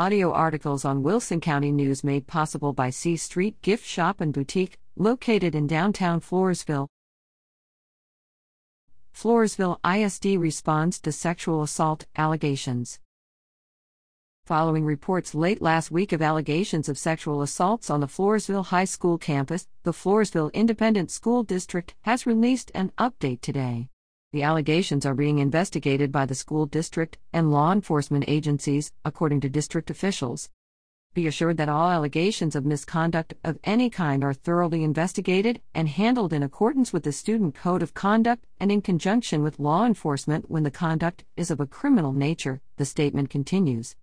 Audio articles on Wilson County News made possible by C Street Gift Shop and Boutique, located in downtown Floresville. Floresville ISD responds to sexual assault allegations. Following reports late last week of allegations of sexual assaults on the Floresville High School campus, the Floresville Independent School District has released an update today. The allegations are being investigated by the school district and law enforcement agencies, according to district officials. Be assured that all allegations of misconduct of any kind are thoroughly investigated and handled in accordance with the Student Code of Conduct and in conjunction with law enforcement when the conduct is of a criminal nature, the statement continues.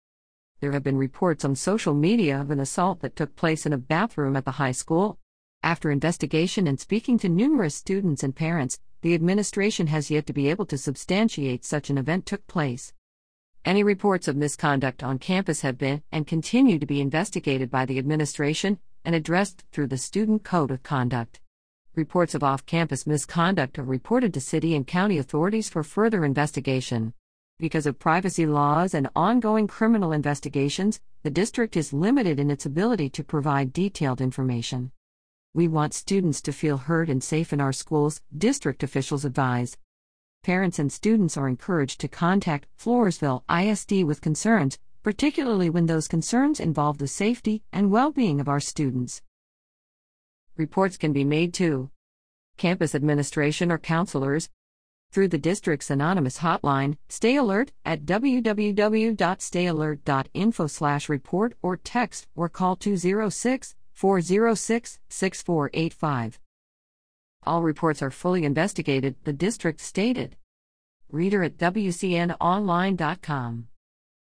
There have been reports on social media of an assault that took place in a bathroom at the high school. After investigation and speaking to numerous students and parents, the administration has yet to be able to substantiate such an event took place. Any reports of misconduct on campus have been and continue to be investigated by the administration and addressed through the Student Code of Conduct. Reports of off campus misconduct are reported to city and county authorities for further investigation. Because of privacy laws and ongoing criminal investigations, the district is limited in its ability to provide detailed information. We want students to feel heard and safe in our schools, district officials advise. Parents and students are encouraged to contact Floresville ISD with concerns, particularly when those concerns involve the safety and well being of our students. Reports can be made to campus administration or counselors through the district's anonymous hotline stay alert at www.stayalert.info/report or text or call 206 406 6485. All reports are fully investigated, the district stated. Reader at WCNOnline.com.